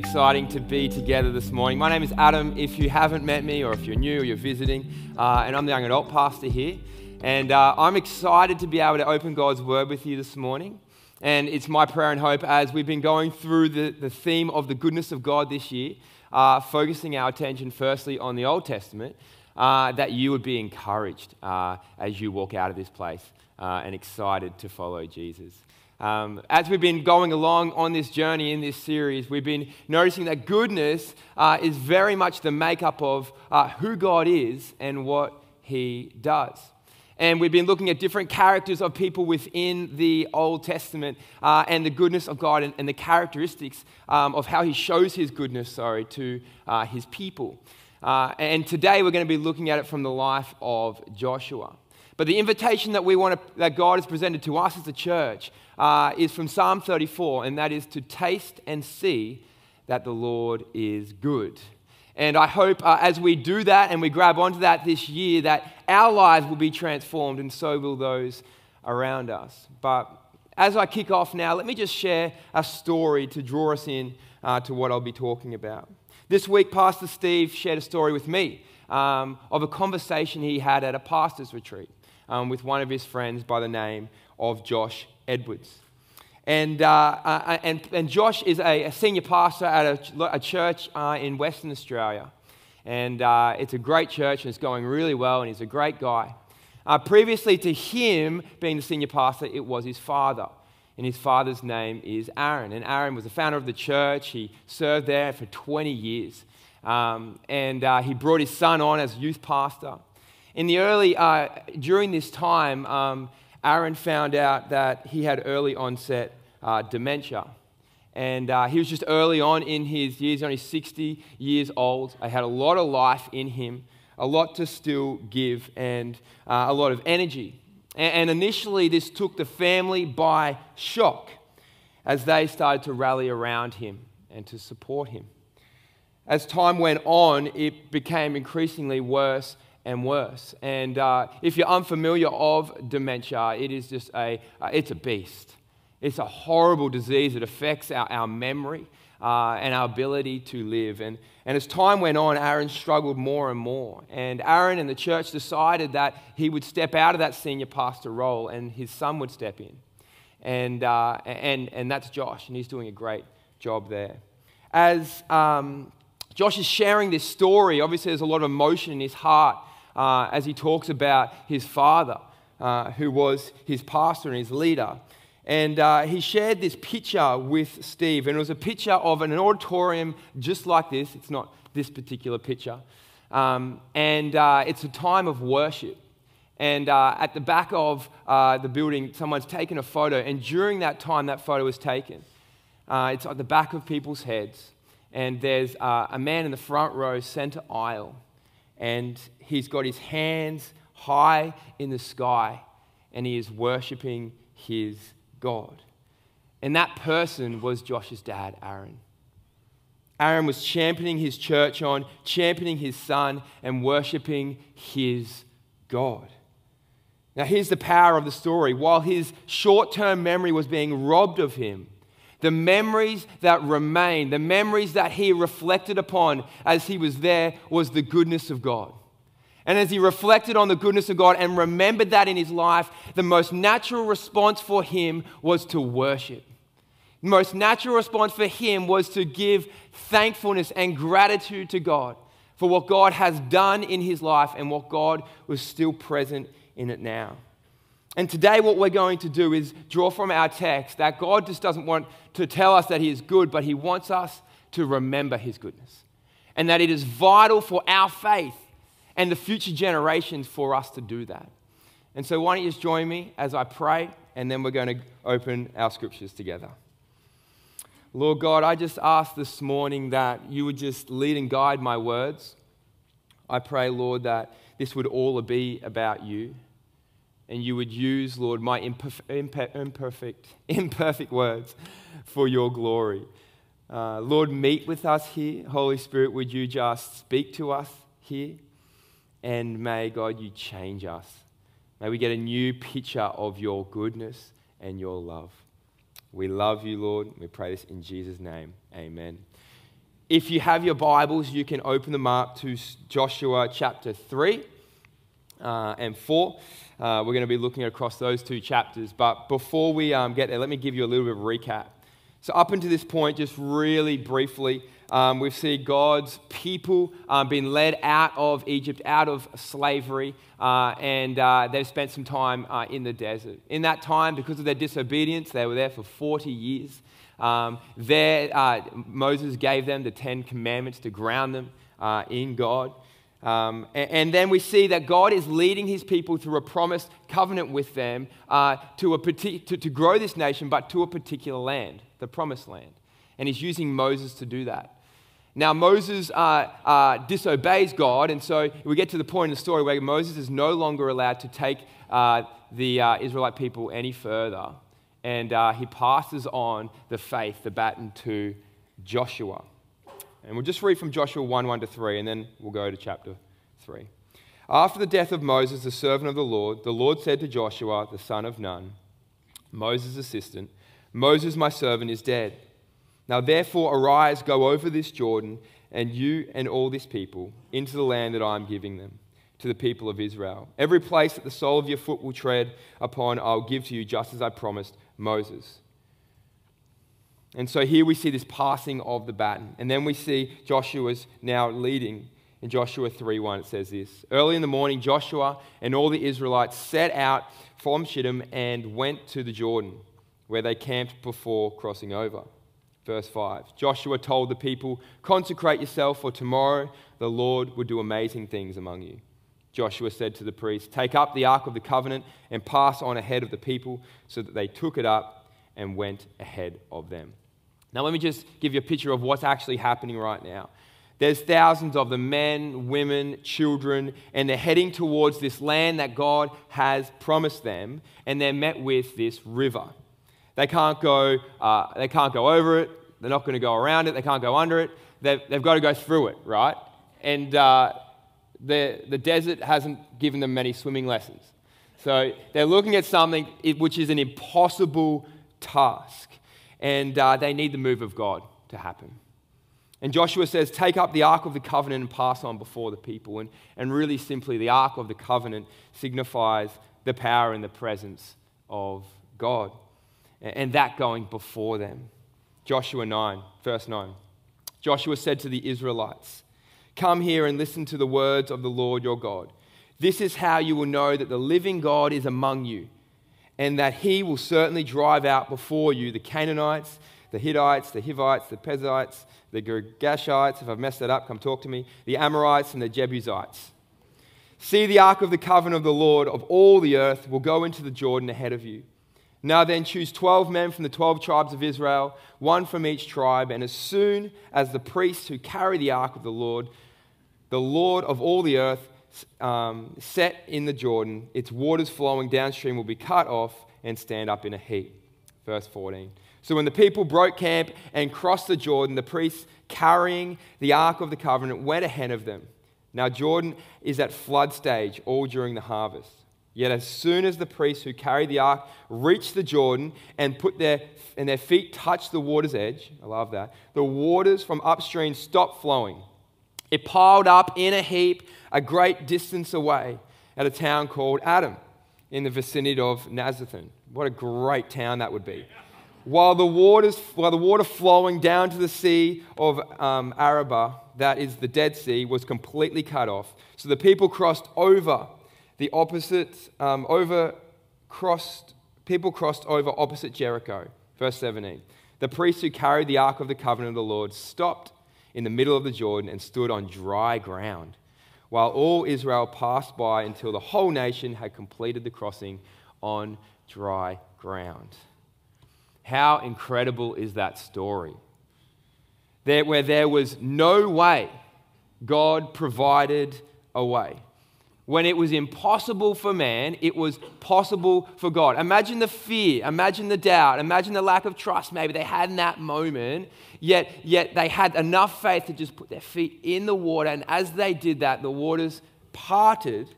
Exciting to be together this morning? My name is Adam. If you haven't met me, or if you're new or you're visiting, uh, and I'm the young adult pastor here, and uh, I'm excited to be able to open God's Word with you this morning. And it's my prayer and hope as we've been going through the, the theme of the goodness of God this year, uh, focusing our attention firstly on the Old Testament, uh, that you would be encouraged uh, as you walk out of this place uh, and excited to follow Jesus. Um, as we've been going along on this journey in this series, we've been noticing that goodness uh, is very much the makeup of uh, who God is and what He does. And we've been looking at different characters of people within the Old Testament uh, and the goodness of God and, and the characteristics um, of how He shows His goodness, sorry, to uh, His people. Uh, and today we're going to be looking at it from the life of Joshua. But the invitation that we want to, that God has presented to us as a church uh, is from Psalm 34, and that is to taste and see that the Lord is good. And I hope uh, as we do that and we grab onto that this year, that our lives will be transformed, and so will those around us. But as I kick off now, let me just share a story to draw us in uh, to what I'll be talking about. This week, Pastor Steve shared a story with me um, of a conversation he had at a pastor's retreat um, with one of his friends by the name of Josh Edwards. And, uh, uh, and, and Josh is a, a senior pastor at a, a church uh, in Western Australia. And uh, it's a great church and it's going really well, and he's a great guy. Uh, previously to him being the senior pastor, it was his father. And his father's name is Aaron. And Aaron was the founder of the church. He served there for 20 years. Um, and uh, he brought his son on as youth pastor. In the early, during this time, um, Aaron found out that he had early onset uh, dementia. And uh, he was just early on in his years, only 60 years old. I had a lot of life in him, a lot to still give, and uh, a lot of energy. And, and initially, this took the family by shock as they started to rally around him and to support him. As time went on, it became increasingly worse and worse. And uh, if you're unfamiliar of dementia, it is just a, uh, it's a beast. It's a horrible disease that affects our, our memory uh, and our ability to live. And, and as time went on, Aaron struggled more and more. And Aaron and the church decided that he would step out of that senior pastor role and his son would step in. And, uh, and, and that's Josh, and he's doing a great job there. As um, Josh is sharing this story, obviously there's a lot of emotion in his heart uh, as he talks about his father, uh, who was his pastor and his leader. And uh, he shared this picture with Steve, and it was a picture of an auditorium just like this. It's not this particular picture. Um, and uh, it's a time of worship. And uh, at the back of uh, the building, someone's taken a photo, and during that time, that photo was taken. it's at the back of people's heads, and there's a man in the front row, center aisle and he's got his hands high in the sky and he is worshiping his God. And that person was Josh's dad, Aaron. Aaron was championing his church on, championing his son, and worshiping his God. Now, here's the power of the story. While his short term memory was being robbed of him, the memories that remained, the memories that he reflected upon as he was there, was the goodness of God. And as he reflected on the goodness of God and remembered that in his life, the most natural response for him was to worship. The most natural response for him was to give thankfulness and gratitude to God for what God has done in his life and what God was still present in it now. And today, what we're going to do is draw from our text that God just doesn't want to tell us that He is good, but He wants us to remember His goodness. And that it is vital for our faith and the future generations for us to do that. And so, why don't you just join me as I pray, and then we're going to open our scriptures together. Lord God, I just ask this morning that you would just lead and guide my words. I pray, Lord, that this would all be about you and you would use, Lord, my imperfect, imperfect words for your glory. Uh, Lord, meet with us here. Holy Spirit, would you just speak to us here? And may, God, you change us. May we get a new picture of your goodness and your love. We love you, Lord. We pray this in Jesus' name. Amen. If you have your Bibles, you can open them up to Joshua chapter 3 uh, and 4. Uh, we're going to be looking across those two chapters. But before we um, get there, let me give you a little bit of recap. So, up until this point, just really briefly, um, we've seen God's people um, being led out of Egypt, out of slavery, uh, and uh, they've spent some time uh, in the desert. In that time, because of their disobedience, they were there for 40 years. Um, there, uh, Moses gave them the Ten Commandments to ground them uh, in God. Um, and, and, then we see that God is leading his people through a promised covenant with them uh, to, a to, to grow this nation, but to a particular land, the promised land. And he's using Moses to do that. Now, Moses uh, uh, disobeys God, and so we get to the point in the story where Moses is no longer allowed to take uh, the uh, Israelite people any further, and uh, he passes on the faith, the baton, to Joshua. And we'll just read from Joshua 1 1 to 3, and then we'll go to chapter 3. After the death of Moses, the servant of the Lord, the Lord said to Joshua, the son of Nun, Moses' assistant, Moses, my servant, is dead. Now, therefore, arise, go over this Jordan, and you and all this people, into the land that I am giving them, to the people of Israel. Every place that the sole of your foot will tread upon, I'll give to you, just as I promised Moses. And so here we see this passing of the baton. And then we see Joshua's now leading. In Joshua 3 1, it says this Early in the morning, Joshua and all the Israelites set out from Shittim and went to the Jordan, where they camped before crossing over. Verse 5 Joshua told the people, Consecrate yourself, for tomorrow the Lord will do amazing things among you. Joshua said to the priests, Take up the ark of the covenant and pass on ahead of the people, so that they took it up and went ahead of them. Now, let me just give you a picture of what's actually happening right now. There's thousands of the men, women, children, and they're heading towards this land that God has promised them, and they're met with this river. They can't go, uh, they can't go over it. They're not going to go around it. They can't go under it. They've, they've got to go through it, right? And uh, the, the desert hasn't given them many swimming lessons. So they're looking at something which is an impossible task. And uh, they need the move of God to happen. And Joshua says, Take up the Ark of the Covenant and pass on before the people. And, and really simply, the Ark of the Covenant signifies the power and the presence of God. And that going before them. Joshua 9, verse 9. Joshua said to the Israelites, Come here and listen to the words of the Lord your God. This is how you will know that the living God is among you, and that he will certainly drive out before you the Canaanites, the Hittites, the Hivites, the Perizzites, the Girgashites, if I've messed that up, come talk to me, the Amorites, and the Jebusites. See, the ark of the covenant of the Lord of all the earth will go into the Jordan ahead of you. Now then, choose 12 men from the 12 tribes of Israel, one from each tribe, and as soon as the priests who carry the ark of the Lord, the Lord of all the earth, um, set in the Jordan, its waters flowing downstream will be cut off and stand up in a heap. Verse 14. So when the people broke camp and crossed the Jordan, the priests carrying the ark of the covenant went ahead of them. Now, Jordan is at flood stage all during the harvest. Yet as soon as the priests who carried the ark reached the Jordan and put their and their feet touched the water's edge, I love that, the waters from upstream stopped flowing. It piled up in a heap a great distance away at a town called Adam in the vicinity of Nazathan. What a great town that would be. While the, waters, while the water flowing down to the sea of um, Arabah, that is the Dead Sea, was completely cut off. So the people crossed over the opposite, um, over crossed, people crossed over opposite Jericho. Verse 17. The priests who carried the ark of the covenant of the Lord stopped in the middle of the Jordan and stood on dry ground, while all Israel passed by until the whole nation had completed the crossing on dry ground. How incredible is that story? There, where there was no way, God provided a way. When it was impossible for man, it was possible for God. Imagine the fear, imagine the doubt, imagine the lack of trust maybe they had in that moment, yet, yet they had enough faith to just put their feet in the water. And as they did that, the waters parted,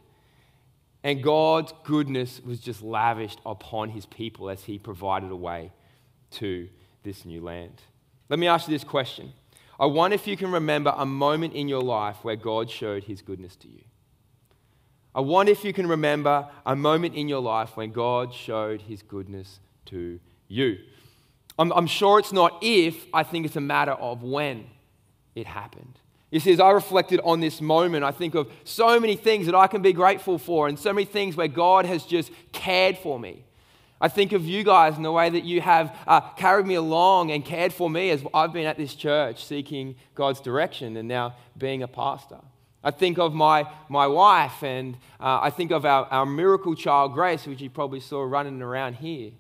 and God's goodness was just lavished upon his people as he provided a way to this new land. Let me ask you this question. I wonder if you can remember a moment in your life where God showed his goodness to you. I wonder if you can remember a moment in your life when God showed his goodness to you. I'm, I'm, sure it's not if, I think it's a matter of when it happened. You see, as I reflected on this moment, I think of so many things that I can be grateful for and so many things where God has just cared for me. I think of you guys and the way that you have uh, carried me along and cared for me as I've been at this church seeking God's direction and now being a pastor. I think of my, my wife and uh, I think of our, our miracle child, Grace, which you probably saw running around here.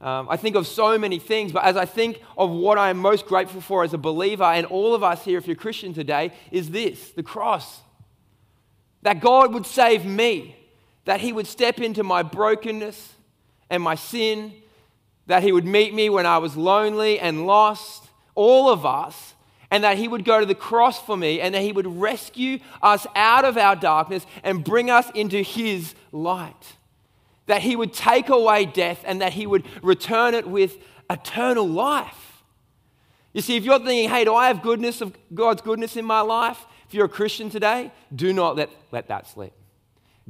Um, I think of so many things, but as I think of what I am most grateful for as a believer, and all of us here, if you're Christian today, is this the cross. That God would save me, that He would step into my brokenness and my sin, that He would meet me when I was lonely and lost, all of us, and that He would go to the cross for me, and that He would rescue us out of our darkness and bring us into His light that he would take away death and that he would return it with eternal life. You see, if you're thinking, hey, do I have goodness of God's goodness in my life? If you're a Christian today, do not let, let that slip.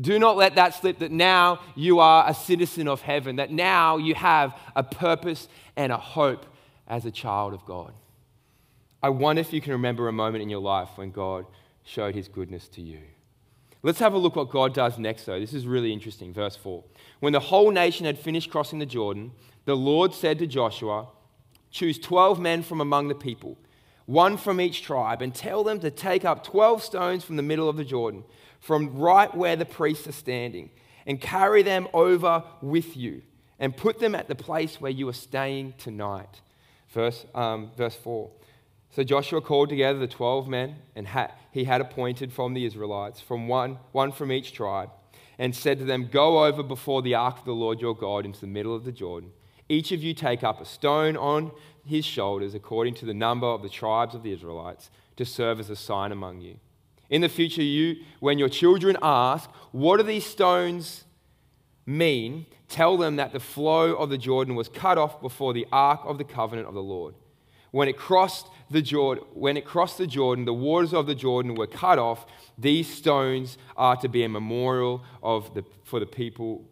Do not let that slip that now you are a citizen of heaven, that now you have a purpose and a hope as a child of God. I wonder if you can remember a moment in your life when God showed his goodness to you. Let's have a look what God does next, though. This is really interesting. Verse 4. When the whole nation had finished crossing the Jordan, the Lord said to Joshua, Choose 12 men from among the people, one from each tribe, and tell them to take up 12 stones from the middle of the Jordan, from right where the priests are standing, and carry them over with you, and put them at the place where you are staying tonight. Verse, um, verse 4. So Joshua called together the 12 men and he had appointed from the Israelites, from one, one from each tribe, and said to them, Go over before the ark of the Lord your God into the middle of the Jordan. Each of you take up a stone on his shoulders according to the number of the tribes of the Israelites to serve as a sign among you. In the future, you, when your children ask, What do these stones mean? Tell them that the flow of the Jordan was cut off before the ark of the covenant of the Lord. When it crossed the Jordan, when it crossed the Jordan, the waters of the Jordan were cut off. These stones are to be a memorial of the, for the people,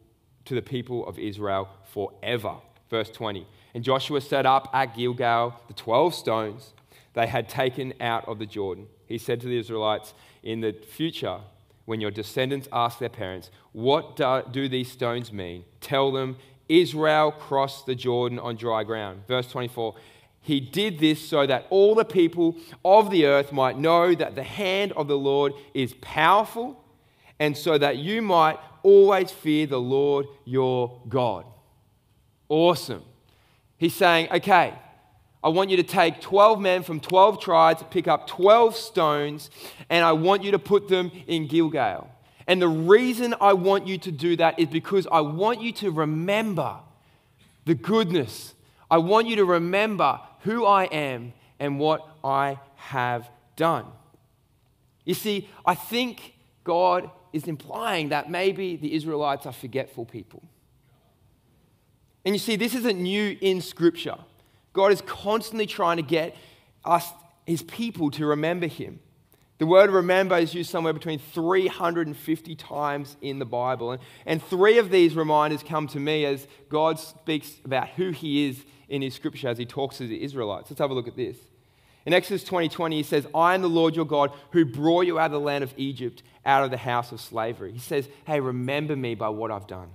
to the people of Israel forever. Verse 20. And Joshua set up at Gilgal the 12 stones they had taken out of the Jordan. He said to the Israelites, In the future, when your descendants ask their parents, What do, these stones mean? Tell them, Israel crossed the Jordan on dry ground. Verse 24 he did this so that all the people of the earth might know that the hand of the Lord is powerful, and so that you might always fear the Lord your God. Awesome. He's saying, okay, I want you to take 12 men from 12 tribes, pick up 12 stones, and I want you to put them in Gilgal. And the reason I want you to do that is because I want you to remember the goodness. I want you to remember who I am and what I have done. You see, I think God is implying that maybe the Israelites are forgetful people. And you see, this isn't new in Scripture. God is constantly trying to get us, his people, to remember him. The word remember is used somewhere between 350 times in the Bible. And, and three of these reminders come to me as God speaks about who he is in his scripture as he talks to the Israelites. Let's have a look at this. In Exodus 20 20, he says, I am the Lord your God who brought you out of the land of Egypt, out of the house of slavery. He says, Hey, remember me by what I've done.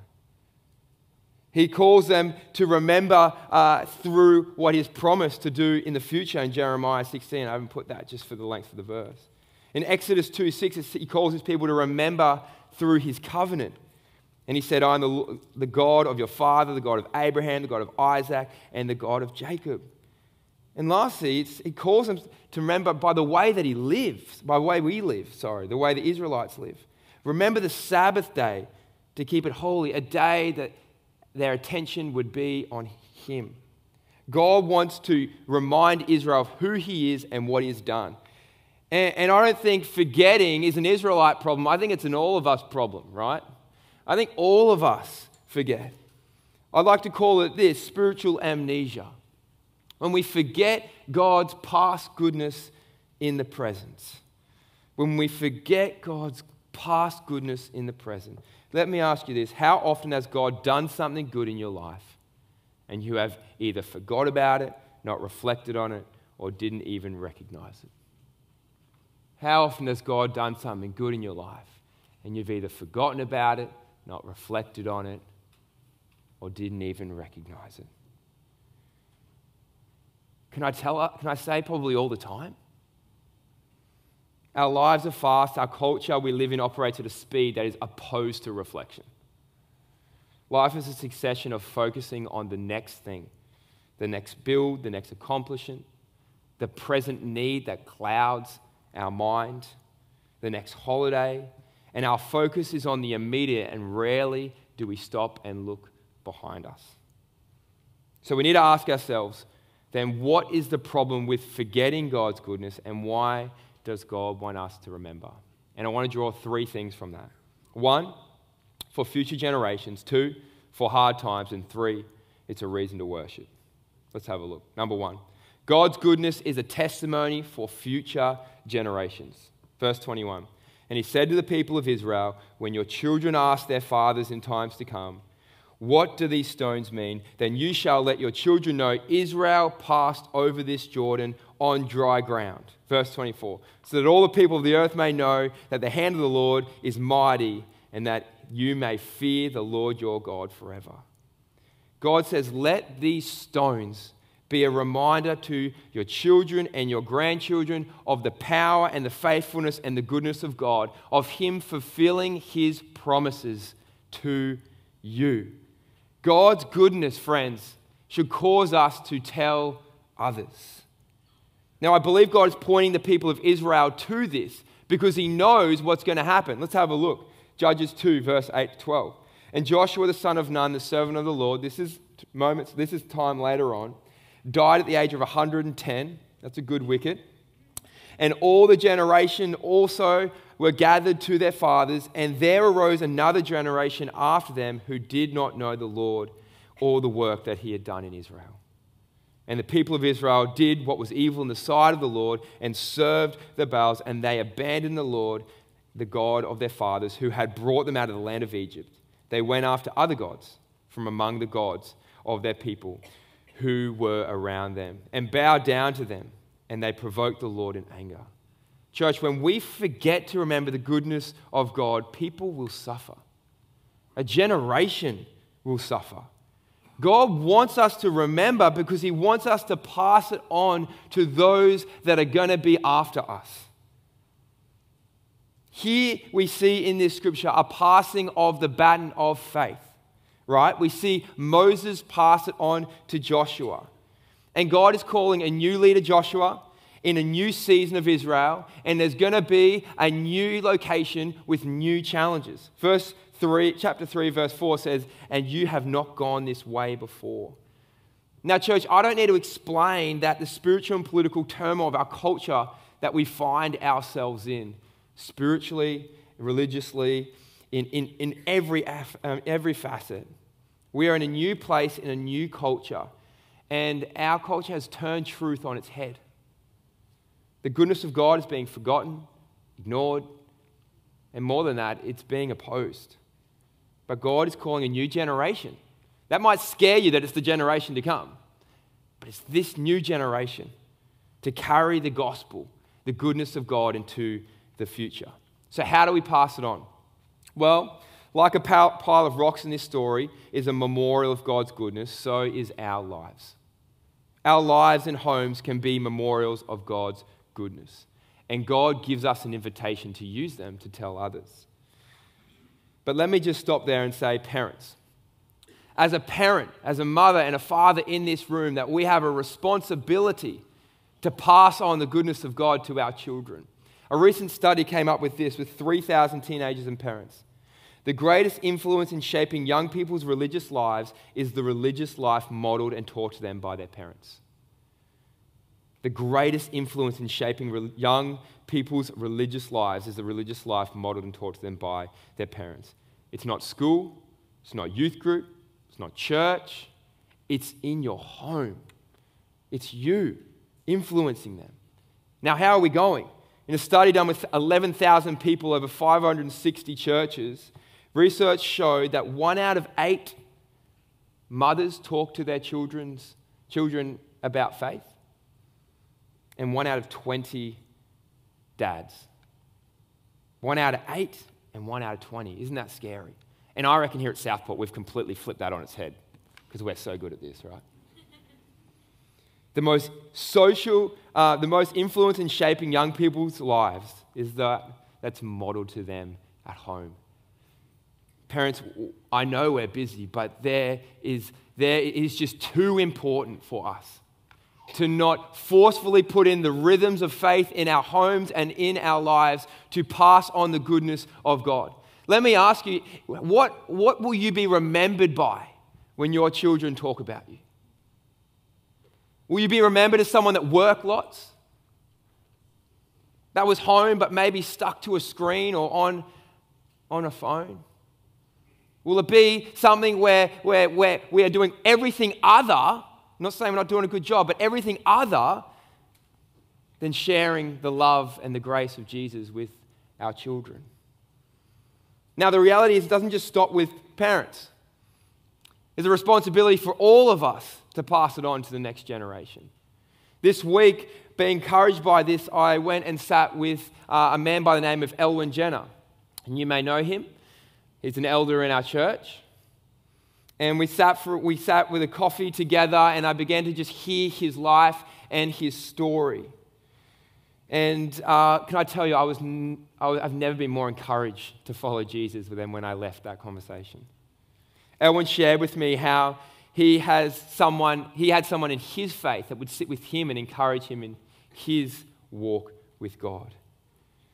He calls them to remember uh, through what he's promised to do in the future in Jeremiah 16. I haven't put that just for the length of the verse. In Exodus 2 6, he calls his people to remember through his covenant. And he said, I am the, the God of your father, the God of Abraham, the God of Isaac, and the God of Jacob. And lastly, he calls them to remember by the way that he lives, by the way we live, sorry, the way the Israelites live. Remember the Sabbath day to keep it holy, a day that their attention would be on him. God wants to remind Israel of who he is and what he has done. And, and I don't think forgetting is an Israelite problem. I think it's an all of us problem, right? I think all of us forget. I'd like to call it this spiritual amnesia. when we forget God's past goodness in the present. When we forget God's past goodness in the present. Let me ask you this How often has God done something good in your life and you have either forgot about it, not reflected on it, or didn't even recognize it? How often has God done something good in your life and you've either forgotten about it, not reflected on it, or didn't even recognize it? Can I tell uh, can I say probably all the time? Our lives are fast, our culture we live in operates at a speed that is opposed to reflection. Life is a succession of focusing on the next thing, the next build, the next accomplishment, the present need that clouds our mind, the next holiday, and our focus is on the immediate, and rarely do we stop and look behind us. So we need to ask ourselves then, what is the problem with forgetting God's goodness, and why does God want us to remember? And I want to draw three things from that. One, for future generations. Two, for hard times. And three, it's a reason to worship. Let's have a look. Number one, God's goodness is a testimony for future generations. Verse 21. And he said to the people of Israel, When your children ask their fathers in times to come, What do these stones mean? Then you shall let your children know Israel passed over this Jordan on dry ground. Verse 24. So that all the people of the earth may know that the hand of the Lord is mighty and that you may fear the Lord your God forever. God says, Let these stones be a reminder to your children and your grandchildren of the power and the faithfulness and the goodness of God, of Him fulfilling His promises to you. God's goodness, friends, should cause us to tell others. Now, I believe God is pointing the people of Israel to this because He knows what's going to happen. Let's have a look. Judges 2, verse 8 to 12. And Joshua the son of Nun, the servant of the Lord, this is moments, this is time later on, died at the age of 110. That's a good wicket. And all the generation also were gathered to their fathers, and there arose another generation after them who did not know the Lord or the work that he had done in Israel. And the people of Israel did what was evil in the sight of the Lord and served the Baals, and they abandoned the Lord, the God of their fathers, who had brought them out of the land of Egypt. They went after other gods from among the gods of their people who were around them and bowed down to them, and they provoked the Lord in anger. Church, when we forget to remember the goodness of God, people will suffer. A generation will suffer. God wants us to remember because He wants us to pass it on to those that are going to be after us. Here we see in this scripture a passing of the baton of faith right? We see Moses pass it on to Joshua. And God is calling a new leader, Joshua, in a new season of Israel, and there's going to be a new location with new challenges. Verse 3, chapter 3, verse 4 says, And you have not gone this way before. Now, church, I don't need to explain that the spiritual and political turmoil of our culture that we find ourselves in, spiritually, religiously, in, in, in every, um, every facet. We are in a new place, in a new culture, and our culture has turned truth on its head. The goodness of God is being forgotten, ignored, and more than that, it's being opposed. But God is calling a new generation. That might scare you that it's the generation to come, but it's this new generation to carry the gospel, the goodness of God into the future. So, how do we pass it on? Well, like a pile of rocks in this story is a memorial of God's goodness, so is our lives. Our lives and homes can be memorials of God's goodness. And God gives us an invitation to use them to tell others. But let me just stop there and say, parents, as a parent, as a mother and a father in this room, that we have a responsibility to pass on the goodness of God to our children. A recent study came up with this with 3,000 teenagers and parents. The greatest influence in shaping young people's religious lives is the religious life modeled and taught to them by their parents. The greatest influence in shaping re- young people's religious lives is the religious life modeled and taught to them by their parents. It's not school, it's not youth group, it's not church, it's in your home. it's you influencing them. Now, how are we going? In a study done with 11,000 people over 560 churches, research showed that one out of eight mothers talk to their children's, children about faith, and one out of 20 dads. One out of eight and one out of 20. Isn't that scary? And I reckon here at Southport, we've completely flipped that on its head because we're so good at this, right? The most social, uh, the most influence in shaping young people's lives is that that's modeled to them at home. Parents, I know we're busy, but there is, there is just too important for us to not forcefully put in the rhythms of faith in our homes and in our lives to pass on the goodness of God. Let me ask you, what, what will you be remembered by when your children talk about you? Will you be remembered as someone that worked lots? That was home but maybe stuck to a screen or on, on a phone? Will it be something where, where, where we are doing everything other, not saying we're not doing a good job, but everything other than sharing the love and the grace of Jesus with our children? Now, the reality is, it doesn't just stop with parents. There's a responsibility for all of us to pass it on to the next generation. This week, being encouraged by this, I went and sat with uh, a man by the name of Elwin Jenner. And you may know him. He's an elder in our church. And we sat, for, we sat with a coffee together, and I began to just hear his life and his story. And uh, can I tell you, I was, I have never been more encouraged to follow Jesus than when I left that conversation. Elwin shared with me how he has someone, he had someone in his faith that would sit with him and encourage him in his walk with God.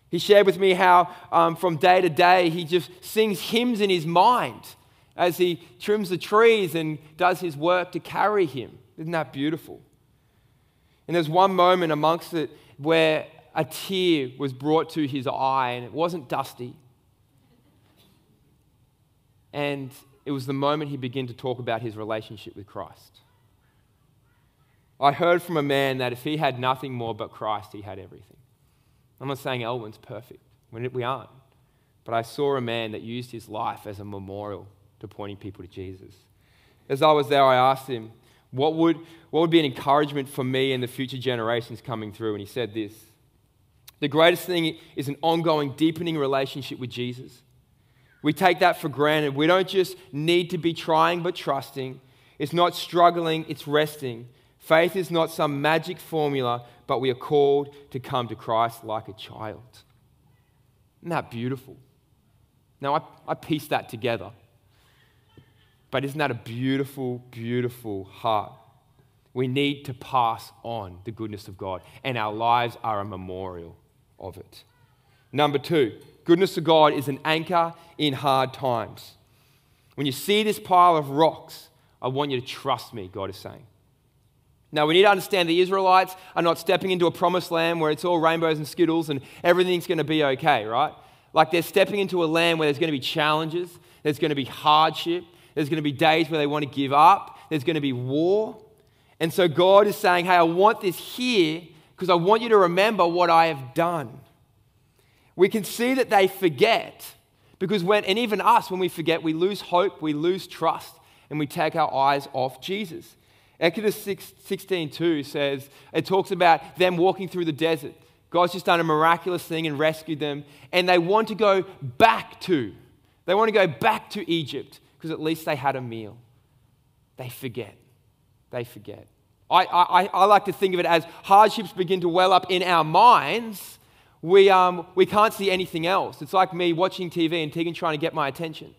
He shared with me how um, from day to day he just sings hymns in his mind as he trims the trees and does his work to carry him. Isn't that beautiful? And there's one moment amongst it where a tear was brought to his eye and it wasn't dusty. And it was the moment he began to talk about his relationship with Christ. I heard from a man that if he had nothing more but Christ, he had everything. I'm not saying Elwin's perfect, we aren't. But I saw a man that used his life as a memorial to pointing people to Jesus. As I was there, I asked him, what would, what would be an encouragement for me and the future generations coming through? And he said this The greatest thing is an ongoing, deepening relationship with Jesus. We take that for granted. We don't just need to be trying but trusting. It's not struggling, it's resting. Faith is not some magic formula, but we are called to come to Christ like a child. Isn't that beautiful? Now, I, I pieced that together. But isn't that a beautiful, beautiful heart? We need to pass on the goodness of God, and our lives are a memorial of it. Number two, goodness of God is an anchor in hard times. When you see this pile of rocks, I want you to trust me, God is saying. Now, we need to understand the Israelites are not stepping into a promised land where it's all rainbows and skittles and everything's going to be okay, right? Like they're stepping into a land where there's going to be challenges, there's going to be hardship, there's going to be days where they want to give up, there's going to be war. And so God is saying, hey, I want this here because I want you to remember what I have done we can see that they forget because when, and even us, when we forget, we lose hope, we lose trust, and we take our eyes off Jesus. Exodus 6, 16 2 says, it talks about them walking through the desert. God's just done a miraculous thing and rescued them, and they want to go back to, they want to go back to Egypt because at least they had a meal. They forget. They forget. I, I, I like to think of it as hardships begin to well up in our minds we, um, we can't see anything else. It's like me watching TV and Tegan trying to get my attention.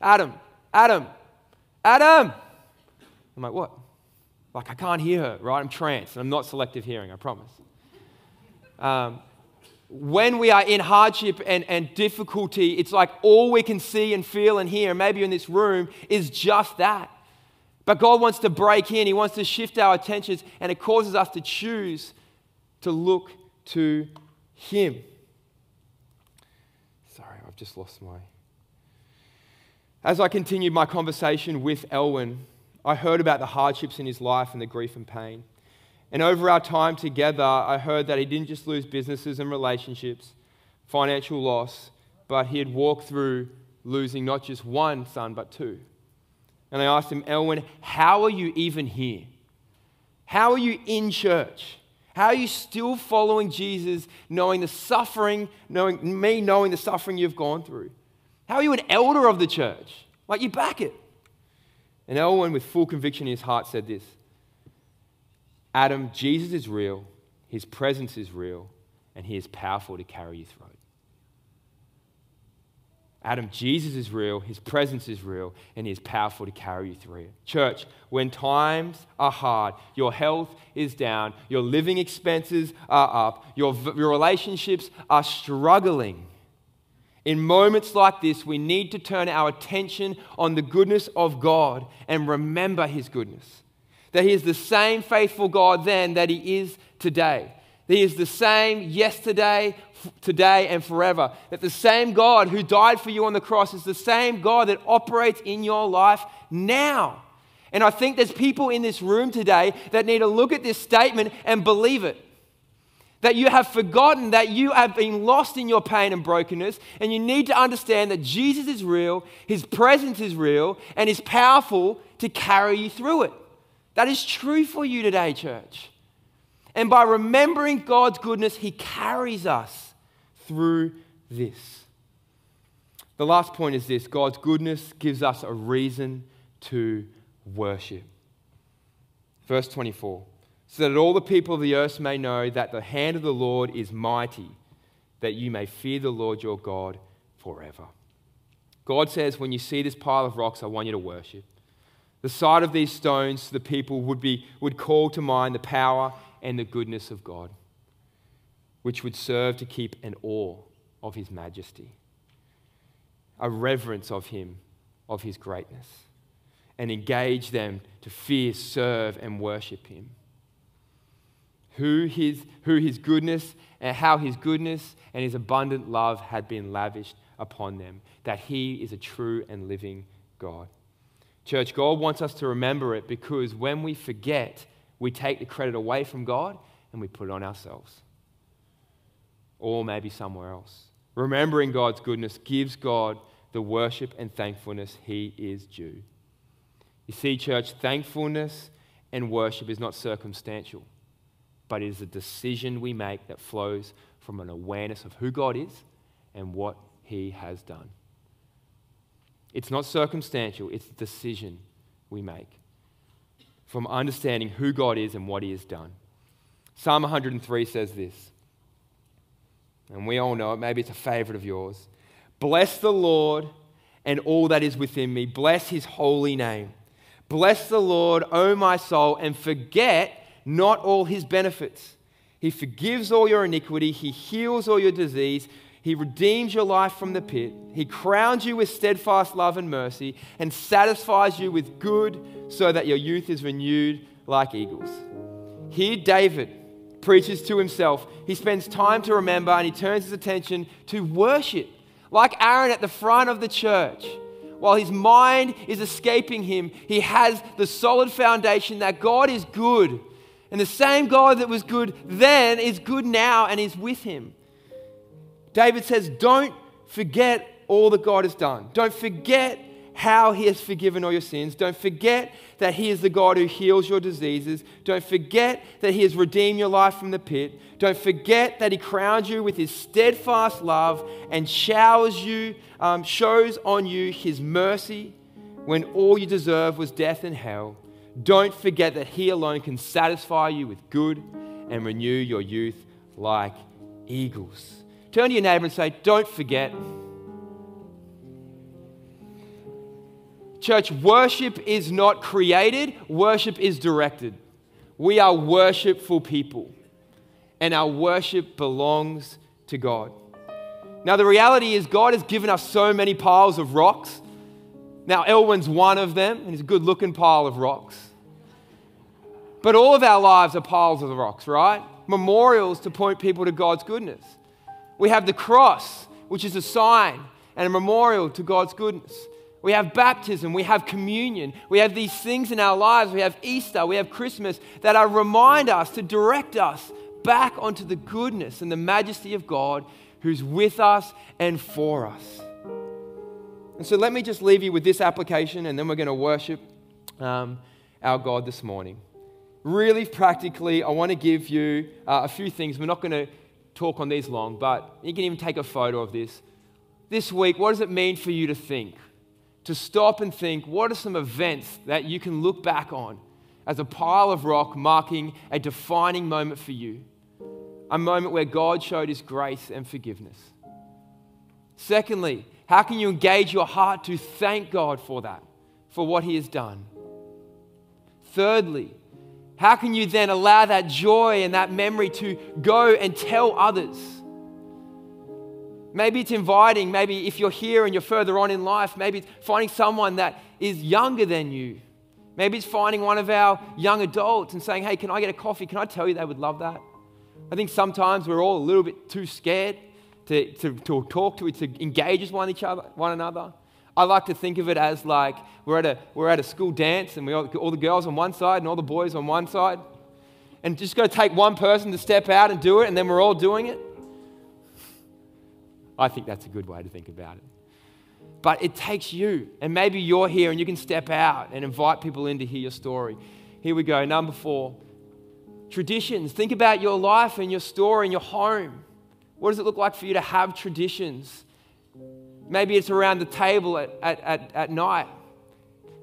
Adam, Adam, Adam. I'm like, what? Like, I can't hear her, right? I'm tranced, and I'm not selective hearing, I promise. Um, when we are in hardship and, and difficulty, it's like all we can see and feel and hear, maybe in this room, is just that. But God wants to break in, He wants to shift our attentions, and it causes us to choose to look to him. Sorry, I've just lost my. As I continued my conversation with Elwin, I heard about the hardships in his life and the grief and pain. And over our time together, I heard that he didn't just lose businesses and relationships, financial loss, but he had walked through losing not just one son, but two. And I asked him, Elwin, how are you even here? How are you in church? How are you still following Jesus, knowing the suffering, knowing me knowing the suffering you've gone through? How are you an elder of the church? Like you back it. And Elwin, with full conviction in his heart, said this Adam, Jesus is real, his presence is real, and he is powerful to carry you through. Adam, Jesus is real, his presence is real, and he is powerful to carry you through it. Church, when times are hard, your health is down, your living expenses are up, your, your relationships are struggling. In moments like this, we need to turn our attention on the goodness of God and remember his goodness. That he is the same faithful God then that he is today. He is the same yesterday, today, and forever. That the same God who died for you on the cross is the same God that operates in your life now. And I think there's people in this room today that need to look at this statement and believe it. That you have forgotten that you have been lost in your pain and brokenness, and you need to understand that Jesus is real, His presence is real, and is powerful to carry you through it. That is true for you today, church. And by remembering God's goodness, He carries us through this. The last point is this God's goodness gives us a reason to worship. Verse 24 so that all the people of the earth may know that the hand of the Lord is mighty, that you may fear the Lord your God forever. God says, when you see this pile of rocks, I want you to worship. The sight of these stones the people would, be, would call to mind the power and the goodness of God, which would serve to keep an awe of his majesty, a reverence of him, of his greatness, and engage them to fear, serve, and worship him. Who his, who his goodness and how his goodness and his abundant love had been lavished upon them, that he is a true and living God. Church, God wants us to remember it because when we forget, we take the credit away from God and we put it on ourselves. Or maybe somewhere else. Remembering God's goodness gives God the worship and thankfulness he is due. You see, church, thankfulness and worship is not circumstantial, but it is a decision we make that flows from an awareness of who God is and what he has done. It's not circumstantial, it's a decision we make from understanding who God is and what He has done. Psalm 103 says this, and we all know it, maybe it's a favorite of yours. Bless the Lord and all that is within me, bless His holy name. Bless the Lord, O my soul, and forget not all His benefits. He forgives all your iniquity, He heals all your disease. He redeems your life from the pit. He crowns you with steadfast love and mercy and satisfies you with good so that your youth is renewed like eagles. Here, David preaches to himself. He spends time to remember and he turns his attention to worship, like Aaron at the front of the church. While his mind is escaping him, he has the solid foundation that God is good. And the same God that was good then is good now and is with him. David says, Don't forget all that God has done. Don't forget how he has forgiven all your sins. Don't forget that he is the God who heals your diseases. Don't forget that he has redeemed your life from the pit. Don't forget that he crowns you with his steadfast love and showers you, um, shows on you his mercy when all you deserve was death and hell. Don't forget that he alone can satisfy you with good and renew your youth like eagles. Turn to your neighbor and say, Don't forget. Church, worship is not created, worship is directed. We are worshipful people, and our worship belongs to God. Now, the reality is, God has given us so many piles of rocks. Now, Elwin's one of them, and he's a good looking pile of rocks. But all of our lives are piles of rocks, right? Memorials to point people to God's goodness. We have the cross, which is a sign and a memorial to God's goodness. We have baptism, we have communion, we have these things in our lives, we have Easter, we have Christmas that are remind us to direct us back onto the goodness and the majesty of God who's with us and for us. And so let me just leave you with this application and then we're going to worship um, our God this morning. Really practically, I want to give you uh, a few things. We're not going to talk on these long, but you can even take a photo of this. This week, what does it mean for you to think? to stop and think what are some events that you can look back on as a pile of rock marking a defining moment for you? A moment where God showed his grace and forgiveness. Secondly, how can you engage your heart to thank God for that, for what he has done? Thirdly, how can you then allow that joy and that memory to go and tell others? Maybe it's inviting, maybe if you're here and you're further on in life, maybe it's finding someone that is younger than you. Maybe it's finding one of our young adults and saying, hey, can I get a coffee? Can I tell you they would love that? I think sometimes we're all a little bit too scared to, to, to talk to, to engage with one, each other, one another. I like to think of it as like we're at a, we're at a school dance and we all, all the girls on one side and all the boys on one side. And just got to take one person to step out and do it, and then we're all doing it. I think that's a good way to think about it. But it takes you, and maybe you're here and you can step out and invite people in to hear your story. Here we go. Number four traditions. Think about your life and your story and your home. What does it look like for you to have traditions? Maybe it's around the table at, at, at, at night.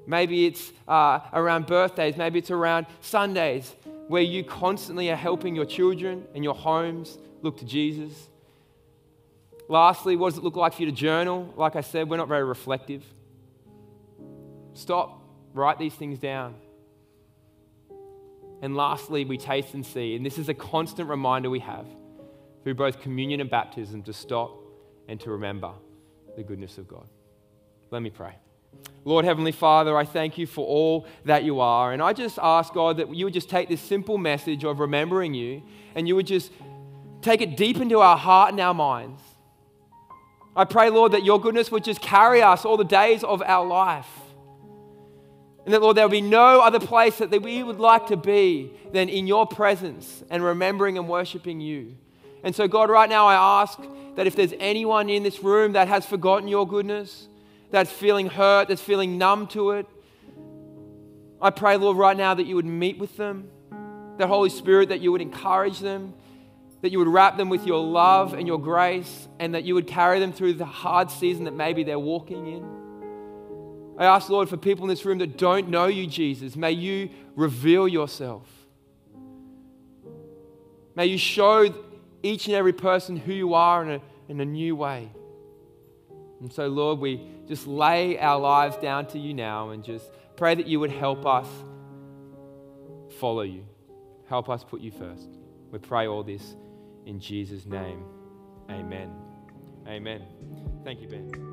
Maybe it's uh, around birthdays. Maybe it's around Sundays where you constantly are helping your children and your homes look to Jesus. Lastly, what does it look like for you to journal? Like I said, we're not very reflective. Stop, write these things down. And lastly, we taste and see. And this is a constant reminder we have through both communion and baptism to stop and to remember the goodness of God. Let me pray. Lord Heavenly Father, I thank you for all that you are. And I just ask, God, that you would just take this simple message of remembering you and you would just take it deep into our heart and our minds. I pray, Lord, that your goodness would just carry us all the days of our life. And that, Lord, there will be no other place that we would like to be than in your presence and remembering and worshiping you. And so, God, right now I ask that if there's anyone in this room that has forgotten your goodness, that's feeling hurt, that's feeling numb to it, I pray, Lord, right now that you would meet with them, that Holy Spirit, that you would encourage them, that you would wrap them with your love and your grace, and that you would carry them through the hard season that maybe they're walking in. I ask, Lord, for people in this room that don't know you, Jesus, may you reveal yourself. May you show each and every person who you are in a, in a new way. And so, Lord, we just lay our lives down to you now and just pray that you would help us follow you. Help us put you first. We pray all this in Jesus' name. Amen. Amen. Thank you, Ben.